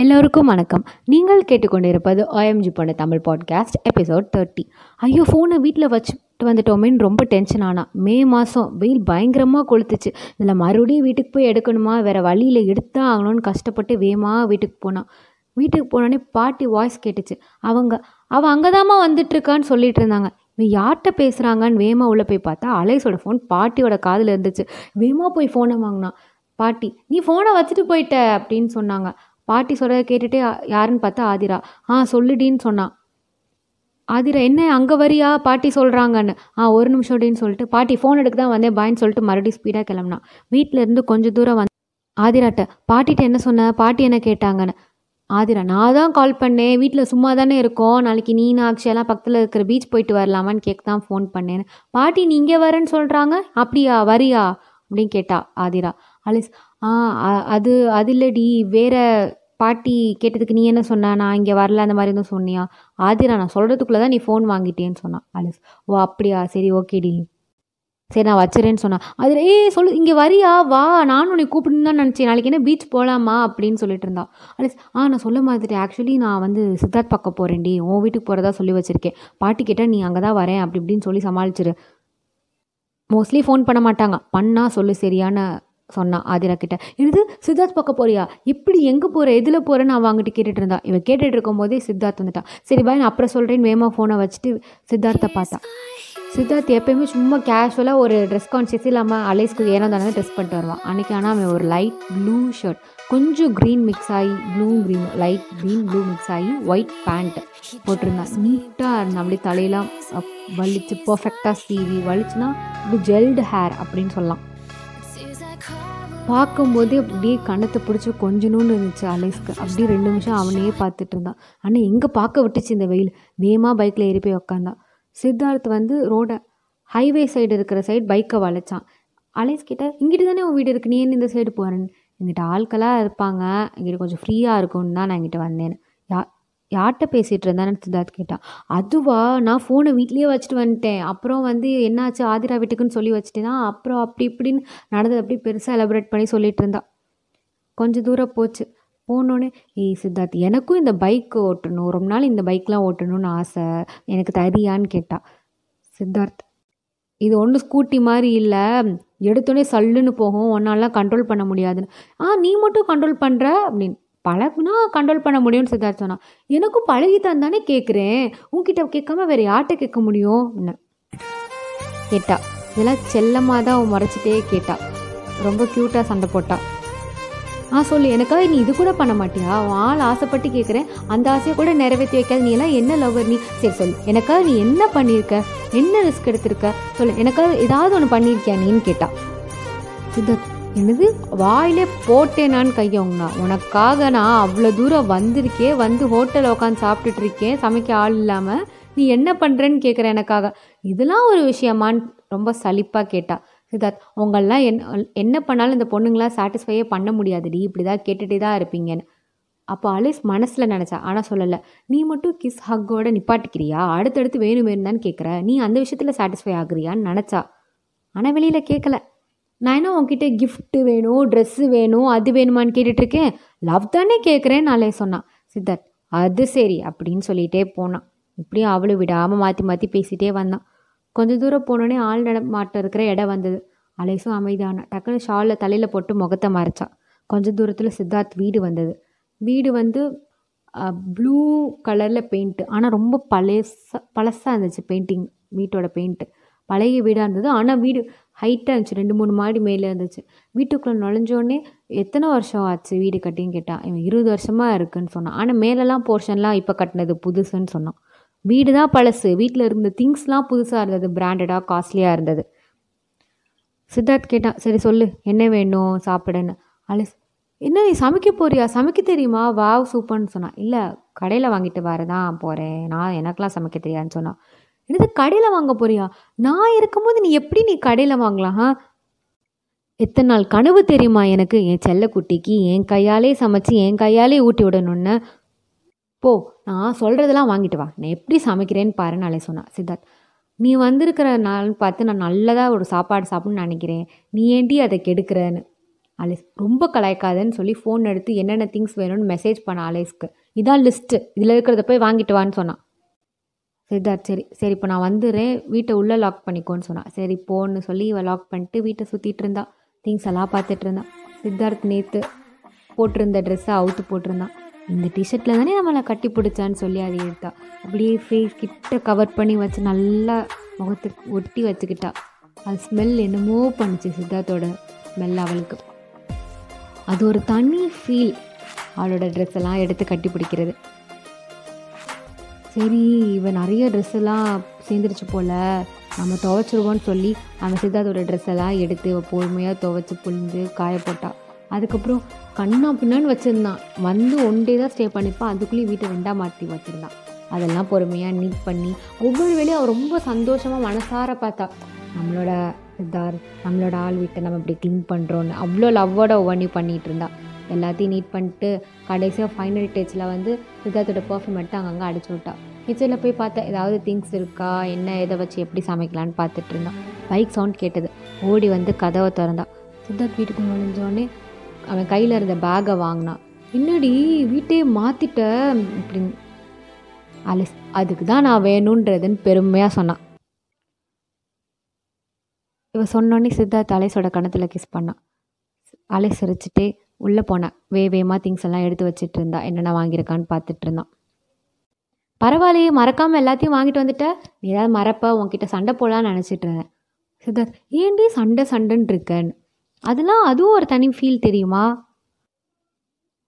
எல்லோருக்கும் வணக்கம். நீங்கள் கேட்டுக்கொண்டிருப்பது ஓஎம்ஜி பொண்ணு தமிழ் பாட்காஸ்ட் எபிசோட் தேர்ட்டி ஐயோ ஃபோனை வீட்டில் வச்சுட்டு வந்துட்டோமேன்னு ரொம்ப டென்ஷன் ஆனா மே மாதம் வெயில் பயங்கரமாக கொளுத்துச்சு. இதில் மறுபடியும் வீட்டுக்கு போய் எடுக்கணுமா? வேறு வழியில் எடுத்தா ஆகணும்னு கஷ்டப்பட்டு வேகமாக வீட்டுக்கு போனான் வீட்டுக்கு போனோடனே பாட்டி வாய்ஸ் கேட்டுச்சு. அவங்க அவள் அங்கே தாம்மா வந்துட்டுருக்கான்னு சொல்லிட்டு இருந்தாங்க. இவன் யார்கிட்ட பேசுகிறாங்கன்னு வேமா உள்ளே போய் பார்த்தா அலேஸோட ஃபோன் பாட்டியோட காதில் இருந்துச்சு. வேமா போய் ஃபோனை வாங்கினான் பாட்டி நீ ஃபோனை வச்சுட்டு போயிட்ட அப்படின்னு சொன்னாங்க. பாட்டி சொல்கிறத கேட்டுட்டு யாருன்னு பார்த்தா ஆதிரா. ஆ சொல்லுடின்னு சொன்னான் ஆதிரா என்ன அங்கே வரியா? பாட்டி சொல்கிறாங்கன்னு ஆ ஒரு நிமிஷம் அப்படின்னு சொல்லிட்டு. பாட்டி ஃபோன் எடுக்க தான் வந்தேன். பாயின்னு சொல்லிட்டு மறுபடியும் ஸ்பீடாக கிளம்புனான் வீட்டில் இருந்து கொஞ்சம் தூரம் வந்து ஆதிராட்ட பாட்டிகிட்ட என்ன சொன்ன? பாட்டி என்ன கேட்டாங்கன்னு. ஆதிரா நான் தான் கால் பண்ணேன். வீட்டில் சும்மா தானே இருக்கோம். நாளைக்கு நீ அக்ஷயெல்லாம் பக்கத்தில் இருக்கிற பீச் போயிட்டு வரலாமான்னு கேட்க தான் ஃபோன் பண்ணேன் பாட்டி நீங்கள் வரேன்னு சொல்கிறாங்க அப்படியா வரியா? அப்படின்னு கேட்டா ஆதிரா. அலிஸ் ஆ அது அது இல்லடி வேற பாட்டி கேட்டதுக்கு நீ என்ன சொன்ன? நான் இங்கே வரல அந்த மாதிரி எதுவும் சொன்னியா? ஆதிரா நான் சொல்கிறதுக்குள்ளே தான் நீ ஃபோன் வாங்கிட்டேன்னு சொன்னான் அலிஸ். ஓ அப்படியா? சரி ஓகேடி சரி நான் வச்சுறேன்னு சொன்னான். அதில் ஏய் சொல்லு இங்கே வரியா? வா நானும் உன்னை கூப்பிடுன்னு தான் நினச்சேன். நாளைக்கு என்ன பீச் போகலாமா அப்படின்னு சொல்லிட்டு இருந்தா அலிஸ் ஆ நான் சொல்ல மாதிரி ஆக்சுவலி நான் வந்து சித்தார்த் பார்க்க போகிறேன்டி உன் வீட்டுக்கு போகிறதா சொல்லி வச்சுருக்கேன். பாட்டி கேட்டால் நீ அங்கே தான் வரேன். அப்படி இப்படின்னு சொல்லி சமாளிச்சிரு. மோஸ்ட்லி ஃபோன் பண்ண மாட்டாங்க. பண்ணால் சொல்லு சரியான சொன்னான் ஆதிரா கிட்ட என்னது சித்தார்த் பார்க்க போறியா? இப்படி எங்கே போகிற எதில் போகிறேன்னு அவன் அவங்ககிட்ட கேட்டுட்டு இருந்தா இவன் கேட்டுட்டு இருக்கும்போதே சித்தார்த் வந்துட்டான். சரி பாய் நான் அப்புறம் சொல்கிறேன்னு வேகமாக ஃபோனை வச்சுட்டு சித்தார்த்தை பார்த்தான். சித்தார்த் எப்பயுமே சும்மா கேஷுவலாக ஒரு ட்ரெஸ் கான்சியஸ் இல்லாமல் அலைஸ்க்கு ஏனோ தானே ட்ரெஸ் பண்ணிட்டு வருவான். அன்றைக்கி ஆனால் அவன் ஒரு லைட் ப்ளூ ஷர்ட் கொஞ்சம் க்ரீன் மிக்ஸ் ஆகி blue green light green blue mix ஆகி ஒயிட் பேண்ட் போட்டிருந்தான். நீட்டாக இருந்தான். அப்படியே தலையெல்லாம் வலிச்சு பர்ஃபெக்டாக சீவி வலிச்சுன்னா இப்படி ஜெல்டு ஹேர் அப்படின்னு சொல்லலாம். பார்க்கும்போது அப்படியே கணத்தை பிடிச்சி கொஞ்சணும்னு இருந்துச்சு அலேஸ்க்கு. அப்படியே ரெண்டு நிமிஷம் அவனையே பார்த்துட்டு இருந்தான். ஆனால் எங்கே பார்க்க விட்டுச்சு இந்த வெயில்? வேகமாக பைக்கில் ஏறி போய் உக்காந்தான். சித்தார்த் வந்து ரோடை ஹைவே சைடு இருக்கிற சைடு பைக்கை வளைச்சான். அலேஸ் கிட்ட இங்கிட்டு தானே உன் வீடு இருக்கு? நீ என்ன இந்த சைடு போகிறேன்னு எங்கிட்ட ஆட்களாக இருப்பாங்க. எங்கிட்ட கொஞ்சம் ஃப்ரீயாக இருக்கும்னு தான் நான் இங்கிட்ட வந்தேன் யா யார்கிட்ட பேசிகிட்டு இருந்தான்னு சித்தார்த் கேட்டான் அதுவா? நான் ஃபோனை வீட்லேயே வச்சுட்டு வந்துட்டேன். அப்புறம் வந்து என்னாச்சு? ஆதிரா வீட்டுக்குன்னு சொல்லி வச்சுட்டேன்னா அப்புறம் அப்படி இப்படின்னு நடந்தது அப்படி பெருசாக எலபரேட் பண்ணி சொல்லிட்டு இருந்தா. கொஞ்சம் தூரம் போச்சு. போனோடனே ஏய் சித்தார்த் எனக்கும் இந்த பைக் ஓட்டணும். ரொம்ப நாள் இந்த பைக்லாம் ஓட்டணும்னு ஆசை. எனக்கு தரியான்னு கேட்டா. சித்தார்த் இது ஒன்றும் ஸ்கூட்டி மாதிரி இல்லை. எடுத்தோடனே சல்லுன்னு போகும். ஒன்னாலாம் கண்ட்ரோல் பண்ண முடியாதுன்னு. ஆ நீ மட்டும் கண்ட்ரோல் பண்ணுற அப்படின்னு. பழகுனா கண்ட்ரோல் பண்ண முடியும்னு சித்தார்த் சொன்னான். எனக்கும் பழகித்தான் தானே கேட்குறேன் உன்கிட்ட கேட்காம வேற யார்கிட்ட கேட்க முடியும்? கேட்டா. இதெல்லாம் செல்லமாக தான் அவன் மறைச்சிட்டே கேட்டா. ரொம்ப க்யூட்டாக சண்டை போட்டா. ஆ சொல்லு. எனக்காக நீ இது கூட பண்ண மாட்டியா? உன் ஆள் ஆசைப்பட்டு கேட்குறேன் அந்த ஆசையை கூட நிறைவேற்றி வைக்காது. நீ எல்லாம் என்ன லவ்வர் நீ? சரி சொல்லு. எனக்காக நீ என்ன பண்ணியிருக்க என்ன ரிஸ்க் எடுத்திருக்க? சொல்லு. எனக்காக ஏதாவது ஒன்று பண்ணியிருக்கியா நீன்னு கேட்டா. சித்தார்த் என்னது? வாயிலே போட்டேனான்னு கையவங்கண்ணா உனக்காக நான் அவ்வளோ தூரம் வந்திருக்கேன் வந்து ஹோட்டலில் உட்காந்து சாப்பிட்டுட்டு இருக்கேன் சமைக்க ஆள் இல்லாமல் நீ என்ன பண்ணுறேன்னு கேட்குற எனக்காக. இதெல்லாம் ஒரு விஷயமான்னு ரொம்ப சலிப்பாக கேட்டா. சித்தார்த் உங்களெலாம் என்ன என்ன பண்ணாலும் இந்த பொண்ணுங்களாம் சாட்டிஸ்ஃபையே பண்ண முடியாதுடி. இப்படி தான் கேட்டுகிட்டே தான் இருப்பீங்கன்னு. அப்போ அலேஸ் மனசில் நினச்சா ஆனால் சொல்லலை. நீ மட்டும் கிஸ் ஹக்கோட நிப்பாட்டிக்கிறியா? அடுத்தடுத்து வேணும் வேணும் தான் கேட்குற நீ அந்த விஷயத்தில் சாட்டிஸ்ஃபை ஆகுறியான்னு நினச்சா. ஆனால் வெளியில் கேட்கல நான் என்ன உன்கிட்ட கிஃப்ட்டு வேணும் ட்ரெஸ்ஸு வேணும் அது வேணுமான்னு கேட்டுட்ருக்கேன். லவ் தானே கேட்குறேன்னு நாளே சொன்னான். சித்தார்த் அது சரி அப்படின்னு சொல்லிகிட்டே போனான். இப்படியும் அவளும் விடாமல் மாற்றி மாற்றி பேசிகிட்டே வந்தான். கொஞ்சம் தூரம் போனோடனே ஆள் நடமாட்டம் இருக்கிற இடம் வந்தது. அலேசும் அமைதியான டக்குன்னு ஷாலில் தலையில் போட்டு முகத்தை மறைச்சா கொஞ்சம் தூரத்தில் சித்தார்த் வீடு வந்தது. வீடு வந்து ப்ளூ கலரில் பெயிண்ட்டு ஆனால் ரொம்ப பழசாக பழசாக இருந்துச்சு பெயிண்டிங் வீட்டோட பெயிண்ட்டு பழைய வீடாக இருந்தது. ஆனால் வீடு ஹைட்டாக இருந்துச்சு. ரெண்டு மூணு மாடி மேலே இருந்துச்சு. வீட்டுக்குள்ளே நுழைஞ்சோடனே எத்தனை வருஷம் ஆச்சு வீடு கட்டின்னு கேட்டால் இவன் இருபது வருஷமாக இருக்குன்னு சொன்னான். ஆனால் மேலெல்லாம் போர்ஷன்லாம் இப்போ கட்டினது புதுசுன்னு சொன்னான். வீடு தான் பழசு. வீட்டில் இருந்த திங்ஸ்லாம் புதுசாக இருந்தது. பிராண்டடாக காஸ்ட்லியாக இருந்தது. சித்தார்த் கேட்டான் சரி சொல்லு என்ன வேணும் சாப்பிடுன்னு? அலஸ் என்ன நீ சமைக்க போறியா? சமைக்க தெரியுமா? வாவ் சூப்பர்னு சொன்னான். இல்லை கடையில் வாங்கிட்டு வரதான் போகிறேன் நான் எனக்கெலாம் சமைக்க தெரியாதுன்னு சொன்னான். என்னது கடையில் வாங்க போறியா? நான் இருக்கும்போது நீ எப்படி நீ கடையில் வாங்கலாம் ஆ? எத்தனை நாள் கனவு தெரியுமா எனக்கு? என் செல்லக்குட்டிக்கு என் கையாலே சமைச்சு என் கையாலே ஊட்டி விடணும்னு. போ நான் சொல்கிறதெல்லாம் வாங்கிட்டு வா. நான் எப்படி சமைக்கிறேன்னு பாரு நாளே சொன்னான் சித்தார்த் நீ வந்திருக்கிற நாள் பார்த்து நான் நல்லதாக ஒரு சாப்பாடு சாப்பிட்ணும்னு நினைக்கிறேன். நீ ஏண்டி அதை கெடுக்கிறேன்னு? அலேஸ் ரொம்ப கலாய்க்காதன்னு சொல்லி ஃபோன் எடுத்து என்னென்ன திங்ஸ் வேணும்னு மெசேஜ் பண்ண அலேஸ்க்கு. இதான் லிஸ்ட்டு இதில் இருக்கிறத போய் வாங்கிட்டு வான்னு சொன்னான். சித்தார்த் சரி சரி இப்போ நான் வந்துடுறேன் வீட்டை உள்ளே லாக் பண்ணிக்கோன்னு சொன்னான் சரி போன்னு சொல்லி இவள் லாக் பண்ணிட்டு வீட்டை சுற்றிட்டு இருந்தா. திங்ஸ் எல்லாம் பார்த்துட்டு இருந்தான் சித்தார்த் நேற்று போட்டிருந்த ட்ரெஸ்ஸை அவுத்து போட்டிருந்தான். இந்த டிஷர்ட்டில் தானே நம்மளை கட்டி பிடிச்சான்னு சொல்லி அதை எடுத்தா. அப்படியே ஃபேஸ் கிட்ட கவர் பண்ணி வச்சு நல்லா முகத்துக்கு ஒட்டி வச்சுக்கிட்டா. அது ஸ்மெல் என்னமோ பண்ணுச்சு சித்தார்த்தோட ஸ்மெல் அவளுக்கு. அது ஒரு தனி ஃபீல் அவளோட ட்ரெஸ் எல்லாம் எடுத்து கட்டி பிடிக்கிறது. சரி இவன் நிறைய ட்ரெஸ் எல்லாம் சேர்ந்துருச்சு போல். நம்ம துவைச்சிருவோன்னு சொல்லி அவன் சித்தார்த்தோட ட்ரெஸ் எல்லாம் எடுத்து பொறுமையாக துவைச்சி புழிந்து காய போட்டாள் அதுக்கப்புறம் கண்ணா பின்னான்னு வச்சுருந்தான் வந்து ஒன் டே தான் ஸ்டே பண்ணிப்பான் அதுக்குள்ளேயும் வீட்டை ரெண்டா மாற்றி வச்சுருந்தான் அதெல்லாம் பொறுமையாக நீட் பண்ணி ஒவ்வொரு வேலையும் அவள் ரொம்ப சந்தோஷமாக மனசார பார்த்தா. நம்மளோட சித்தார்த் நம்மளோட ஆள் வீட்டை நம்ம இப்படி க்ளீன் பண்ணுறோன்னு அவ்வளோ லவ்வோட ஒவ்வொன்றையும் பண்ணிகிட்டு இருந்தாள் எல்லாத்தையும் நீட் பண்ணிட்டு கடைசியாக ஃபைனல் டேச்சில் வந்து சித்தார்த்தோட பர்ஃப்யூம் அங்கே அங்கங்கே அடிச்சு விட்டா. கிச்சனில் போய் பார்த்தா ஏதாவது திங்ஸ் இருக்கா என்ன எதை வச்சு எப்படி சமைக்கலான்னு பார்த்துட்டு இருந்தான் பைக் சவுண்ட் கேட்டது. ஓடி வந்து கதவை திறந்தான் சித்தார்த் வீட்டுக்கு நுழைஞ்சோடனே அவன் கையில் இருந்த பேக்கை வாங்கினான் என்னடி வீட்டையே மாற்றிட்ட அப்படின்னு. அலிஸ் அதுக்கு தான் நான் வேணுன்றதுன்னு பெருமையாக சொன்னான் இவன் சொன்னோடனே சித்தார்த் அலேஸோட கணத்தில் கிஸ் பண்ணான் அலை சிரிச்சுட்டே உள்ளே போனேன் வே வேகமாக திங்ஸ் எல்லாம் எடுத்து வச்சுட்டு இருந்தா என்னென்ன வாங்கியிருக்கான்னு பார்த்துட்டு இருந்தான் பரவாயில்லையே மறக்காமல் எல்லாத்தையும் வாங்கிட்டு வந்துட்ட? நீ ஏதாவது மறப்ப உன்கிட்ட சண்டை போடலான்னு நினச்சிட்டு இருந்தேன் சித்தார்த் ஏண்டி சண்டை சண்டைன்னு இருக்கேன்னு? அதெல்லாம் அதுவும் ஒரு தனி ஃபீல் தெரியுமா?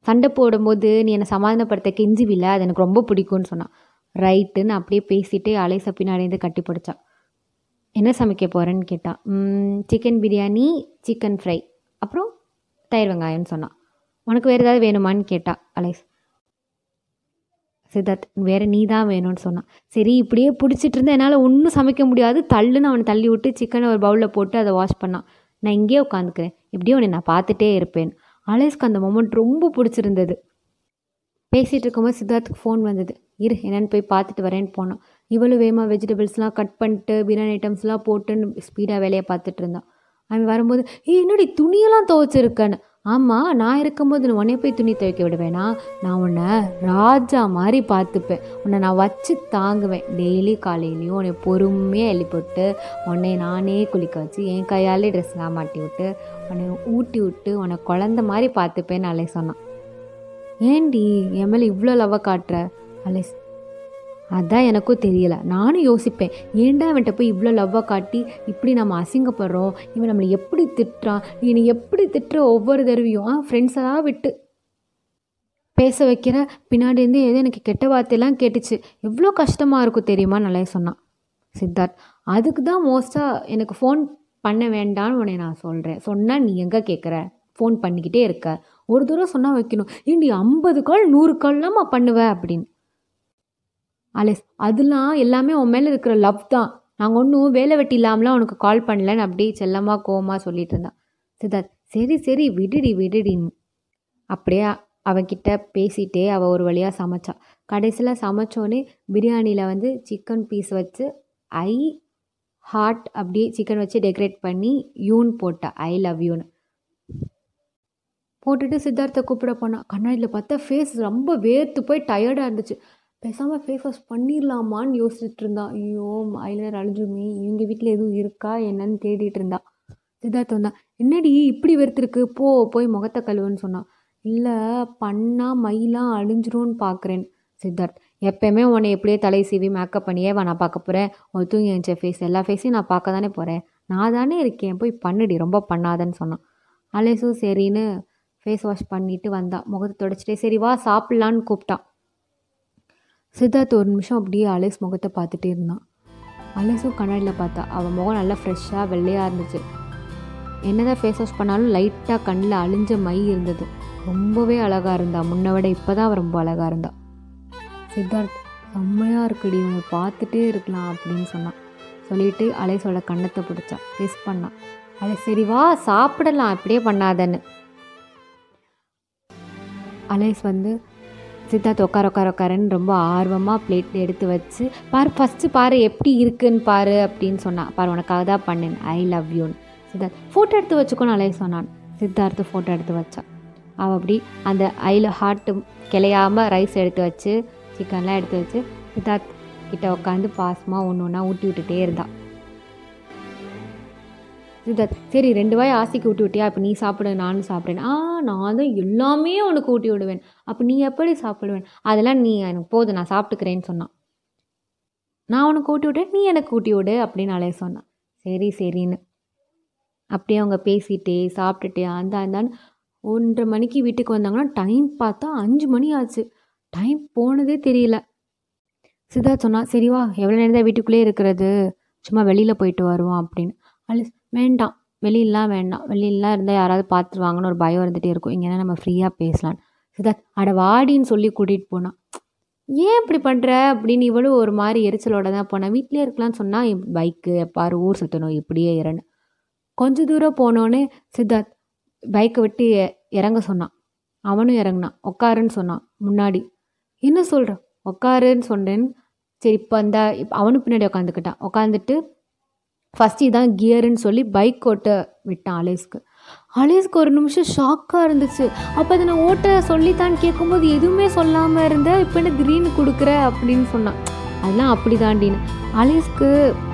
சண்டை போடும்போது நீ என்னை சமாதானப்படுத்த கெஞ்சுவில்ல அது எனக்கு ரொம்ப பிடிக்கும்னு சொன்னான். ரைட்டுன்னு அப்படியே பேசிட்டு அலைச பின்னாடி இருந்து கட்டி பிடிச்சான். என்ன சமைக்க போகிறேன்னு கேட்டான். சிக்கன் பிரியாணி சிக்கன் ஃப்ரை தயிர் வெங்காயம்னு சொன்னான் உனக்கு வேறு ஏதாவது வேணுமான்னு கேட்டா அலைஸ். சித்தார்த் வேறு நீ தான் வேணும்னு சொன்னான் சரி இப்படியே பிடிச்சிட்டு இருந்தா என்னால் ஒன்றும் சமைக்க முடியாது. தள்ளுன்னு அவனை தள்ளி விட்டு சிக்கனை ஒரு பவுலில் போட்டு அதை வாஷ் பண்ணான். நான் இங்கேயே உட்காந்துக்கிறேன். எப்படியோ உன்னை நான் பார்த்துட்டே இருப்பேன் அலேஸ்க்கு அந்த மொமெண்ட் ரொம்ப பிடிச்சிருந்தது. பேசிகிட்டு இருக்கும்போது சித்தார்த்துக்கு ஃபோன் வந்தது. இரு என்னென்னு போய் பார்த்துட்டு வரேன்னு போனான். இவ்வளோ வேகமாக வெஜிடபிள்ஸ்லாம் கட் பண்ணிட்டு பிரியாணி ஐட்டம்ஸ்லாம் போட்டுன்னு ஸ்பீடாக வேலையை பார்த்துட்டு இருந்தான். அவன் வரும்போது ஏ என்னடி துணியெல்லாம் துவைச்சிருக்கேன்னு? ஆமாம் நான் இருக்கும்போது நீ உன்னே போய் துணி துவைக்க விடுவேனா? நான் உன்னை ராஜா மாதிரி பார்த்துப்பேன். உன்னை நான் வச்சு தாங்குவேன். டெய்லி காலையிலையும் உன்னை பொறுமையாக எழுப்பிவிட்டு உன்னை நானே குளிக்க வச்சு என் கையாலே ட்ரெஸ்லாம் மாட்டி விட்டு உன்னை ஊட்டி விட்டு உன்னை குழந்த மாதிரி பார்த்துப்பேன்னு அலை சொன்னான். ஏண்டி என் மேலே இவ்வளோ லவ்வை காட்டுற? அலேஸ் அதான் எனக்கும் தெரியலை. நானும் யோசிப்பேன் ஏன்டா அவன்கிட்ட போய் இவ்வளோ லவ்வாக காட்டி இப்படி நம்ம அசிங்கப்படுறோம்? இவன் நம்மளை எப்படி திட்டுறான்? நீ எப்படி திட்டுற ஒவ்வொரு தடவையும்? ஆ ஃப்ரெண்ட்ஸெல்லாம் விட்டு. பேச வைக்கிற பின்னாடிருந்து ஏதோ எனக்கு கெட்ட வார்த்தையெல்லாம் கேட்டுச்சு. எவ்வளோ கஷ்டமாக இருக்கும் தெரியுமா? நல்லா சொன்னான். சித்தார்த் அதுக்கு தான் மோஸ்ட்டாக எனக்கு ஃபோன் பண்ண வேண்டாம்னு உன்னை நான் சொல்கிறேன் சொன்னால் நீ எங்கே கேட்குற ஃபோன் பண்ணிக்கிட்டே இருக்க. ஒரு தூரம் சொன்னால் வைக்கணும். ஏண்டி ஐம்பது கால் நூறு கால்லாம் பண்ணுவேன் அப்படின்னு. அலெஸ் அதெல்லாம் எல்லாமே உன் மேலே இருக்கிற லவ் தான். நாங்கள் ஒன்றும் வேலை வெட்டி இல்லாமலாம் உனக்கு கால் பண்ணலன்னு அப்படியே செல்லமாக கோவமாக சொல்லிட்டு இருந்தான் சித்தார்த் சரி சரி விடுடி விடுடின்னு. அப்படியே அவன்கிட்ட பேசிட்டே அவள் ஒரு வழியாக சமைச்சா. கடைசியில் சமைச்சோன்னே பிரியாணியில் வந்து சிக்கன் பீஸ் வச்சு ஐ ஹார்ட் அப்படியே சிக்கன் வச்சு டெக்கரேட் பண்ணி யூன் போட்டா. ஐ லவ் யூன்னு. போட்டுட்டு சித்தார்த்தை கூப்பிட போனான் கண்ணாடியில் பார்த்தா ஃபேஸ் ரொம்ப வேர்த்து போய் டயர்டாக இருந்துச்சு. பேசாமல் ஃபேஸ் வாஷ் பண்ணிடலாமான்னு யோசிச்சுட்டு இருந்தான் ஐயோ ஐலர் அழிஞ்சுமே இவங்க வீட்டில் எதுவும் இருக்கா என்னன்னு தேடிட்டு இருந்தா. சித்தார்த் வந்தா என்னடி இப்படி வெறுத்துருக்கு? போ போய் முகத்தை கழுவுன்னு சொன்னான் இல்லை பண்ணா மயிலாம் அழிஞ்சிரும்னு பார்க்குறேன் சித்தார்த். எப்பயுமே உன்னை எப்படியே தலை சீவி மேக்கப் பண்ணியே வா நான் பார்க்க போகிறேன் ஒரு தூங்கி எழுந்த ஃபேஸ் எல்லா ஃபேஸையும் நான் பார்க்க தானே போகிறேன் நான் தானே இருக்கேன். போய் பண்ணுடி ரொம்ப பண்ணாதன்னு சொன்னான் அலேசும் சரின்னு ஃபேஸ் வாஷ் பண்ணிட்டு வந்தா. முகத்தை தொடச்சிட்டே சரி வா சாப்பிட்லான்னு கூப்பிட்டான் சித்தார்த் ஒரு நிமிஷம் அப்படியே அலேஸ் முகத்தை பார்த்துட்டே இருந்தான். அலேஸும் கண்ணாடியில் பார்த்தா அவன் முகம் நல்லா ஃப்ரெஷ்ஷாக வெள்ளையாக இருந்துச்சு. என்னதான் ஃபேஸ் வாஷ் பண்ணாலும் லைட்டாக கண்ணில் அழிஞ்ச மை இருந்தது. ரொம்பவே அழகாக இருந்தா. முன்னை விட இப்போ தான் அவள் ரொம்ப அழகாக இருந்தா. சித்தார்த் செம்மையாக இருக்குடி இவங்க பார்த்துட்டே இருக்கலாம் அப்படின்னு சொன்னான். சொல்லிட்டு அலேஸோட கண்ணத்தை பிடிச்சா கிஸ் பண்ணான். அலே சரி வா சாப்பிடலாம். அப்படியே பண்ணாதன்னு. அலேஸ் வந்து சித்தார்த் உட்கார உட்கார உட்காரன்னு ரொம்ப ஆர்வமாக பிளேட் எடுத்து வச்சு பாரு ஃபஸ்ட்டு பாரு எப்படி இருக்குன்னு பாரு அப்படின்னு சொன்னான் பாரு உனக்காக தான் பண்ணேன். ஐ லவ் யூன்னு சித்தார்த் ஃபோட்டோ எடுத்து வச்சுக்கோன்னு அலைய சொன்னான். சித்தார்த்து ஃபோட்டோ எடுத்து வச்சான் அவள் அப்படி அந்த ஐயில் ஹார்ட்டு கிளையாமல் ரைஸ் எடுத்து வச்சு சிக்கன்லாம் எடுத்து வச்சு சித்தார்த் கிட்ட உட்காந்து பாசமாக ஒன்று ஒன்றா ஊட்டி விட்டுட்டே இருந்தாள் சித்தார்த் சரி ரெண்டு வாய் ஆசைக்கு ஊட்டி விட்டியா? அப்போ நீ சாப்பிடு நானும் சாப்பிட்றேன். ஆ நான் தான் எல்லாமே உனக்கு ஊட்டி விடுவேன். அப்போ நீ எப்படி சாப்பிடுவேன்? அதெல்லாம் நீ எனக்கு போதும் நான் சாப்பிட்டுக்கிறேன்னு சொன்னான். நான் உனக்கு ஊட்டி விட்டேன் நீ எனக்கு ஊட்டி விடு அப்படின்னு அலைய சொன்னான். சரி சரின்னு. அப்படியே அவங்க பேசிட்டே சாப்பிட்டுட்டே அந்த அந்தான்னு ஒன்றரை மணிக்கு வீட்டுக்கு வந்தாங்கன்னா டைம் பார்த்தா அஞ்சு மணி ஆச்சு. டைம் போனதே தெரியல. சித்தார்த் சொன்னா சரி வா எவ்வளோ நேரம் தான் வீட்டுக்குள்ளே இருக்கிறது? சும்மா வெளியில் போயிட்டு வருவோம் அப்படின்னு. அலிஸ் வேண்டாம். வெளியிலாம் வேண்டாம். வெளியிலாம் இருந்தால் யாராவது பார்த்துருவாங்கன்னு ஒரு பயம் இருந்துகிட்டே இருக்கும். இங்கேனா நம்ம ஃப்ரீயாக பேசலான்னு சித்தார்த் அட வாடின்னு சொல்லி கூட்டிகிட்டு போனான் ஏன் இப்படி பண்ணுற அப்படின்னு இவளும் ஒரு மாதிரி எரிச்சலோட தான் போனேன் வீட்டிலே இருக்கலாம்னு சொன்னால் பைக்கு பாரு ஊர் சுற்றணும் இப்படியே இறன்னு கொஞ்ச தூரம் போனோன்னே சித்தார்த் பைக்கை விட்டு இறங்க சொன்னான் அவனும் இறங்கினான். உட்காருன்னு சொன்னான். முன்னாடி என்ன சொல்கிறேன் உட்காருன்னு சொன்னேன். சரி இப்போ அந்த இப்போ அவனும் பின்னாடி உட்காந்துக்கிட்டான் உட்காந்துட்டு ஃபஸ்ட் இதான் கியருன்னு சொல்லி பைக் ஓட்ட விட்டான் அலேஸ்க்கு அலேஸ்க்கு ஒரு நிமிஷம் ஷாக்காக இருந்துச்சு. அப்போ அதை நான் ஓட்ட சொல்லித்தான் கேட்கும்போது எதுவுமே சொல்லாமல் இருந்த இப்போ என்ன திடீர்னு கொடுக்குற அப்படின்னு சொன்னான். அதெல்லாம் அப்படி தாண்டின்னு அலேஸ்க்கு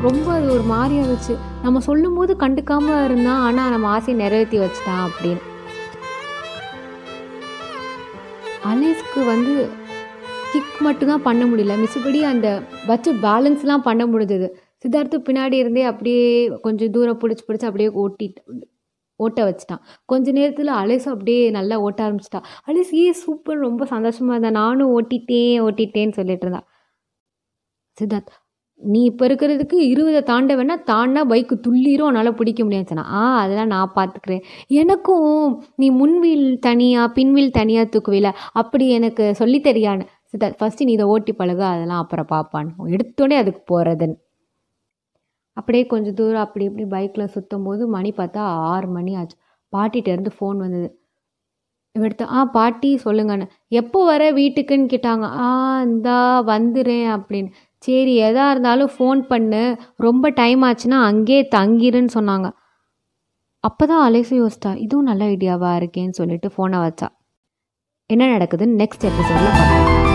ரொம்ப அது ஒரு மாதிரி இருந்துச்சு நம்ம சொல்லும்போது கண்டுக்காமல் இருந்தான். ஆனால் நம்ம ஆசையை நிறைவேற்றி வச்சிட்டான் அப்படின்னு. அலேஸ்க்கு வந்து கிக் மட்டும்தான் பண்ண முடியல. மிச்சபடி அந்த வச்சு பேலன்ஸ்லாம் பண்ண முடிஞ்சது. சித்தார்த்து பின்னாடி இருந்தே அப்படியே கொஞ்சம் தூரம் பிடிச்சி பிடிச்சி அப்படியே ஓட்டிட்டு ஓட்ட வச்சிட்டான். கொஞ்ச நேரத்தில் அலேஸ் அப்படியே நல்லா ஓட்ட ஆரம்பிச்சிட்டா. அலேஸ் ஏ சூப்பர் ரொம்ப சந்தோஷமாக இருந்தா நானும் ஓட்டிட்டேன் ஓட்டிட்டேன்னு சொல்லிட்டு இருந்தா. சித்தார்த் நீ இப்போ இருக்கிறதுக்கு இருபதை தாண்ட வேணா தாண்டா பைக்கு துள்ளிரும் உன்னால் பிடிக்க முடியாது சொன்னா ஆ அதெல்லாம் நான் பார்த்துக்கிறேன் எனக்கும் நீ முன்வீல் தனியாக பின்வீல் தனியாக தூக்குவில அப்படி எனக்கு சொல்லி தெரியான்னு. சித்தார்த் ஃபஸ்ட்டு நீ இதை ஓட்டி பழக அதெல்லாம் அப்புறம் பார்ப்பான்னு எடுத்தோடனே அதுக்கு போகிறதுன்னு அப்படியே கொஞ்சம் தூரம் அப்படி இப்படி பைக்கில் சுற்றும் போது மணி பார்த்தா ஆறு மணி ஆச்சு. பாட்டிகிட்டேருந்து ஃபோன் வந்தது. எடுத்து ஆ பாட்டி சொல்லுங்கண்ணே எப்போ வர வீட்டுக்குன்னு கேட்டாங்க. ஆ இந்தா வந்துடுறேன் அப்படின்னு. சரி எதா இருந்தாலும் ஃபோன் பண்ணு. ரொம்ப டைம் ஆச்சுன்னா அங்கேயே தங்கிருன்னு சொன்னாங்க. அப்போ தான் அலேசு யோசித்தா இதுவும் நல்ல ஐடியாவாக இருக்கேன்னு சொல்லிட்டு ஃபோனை வச்சா. என்ன நடக்குதுன்னு நெக்ஸ்ட் எபிசோடில் பார்க்கலாம்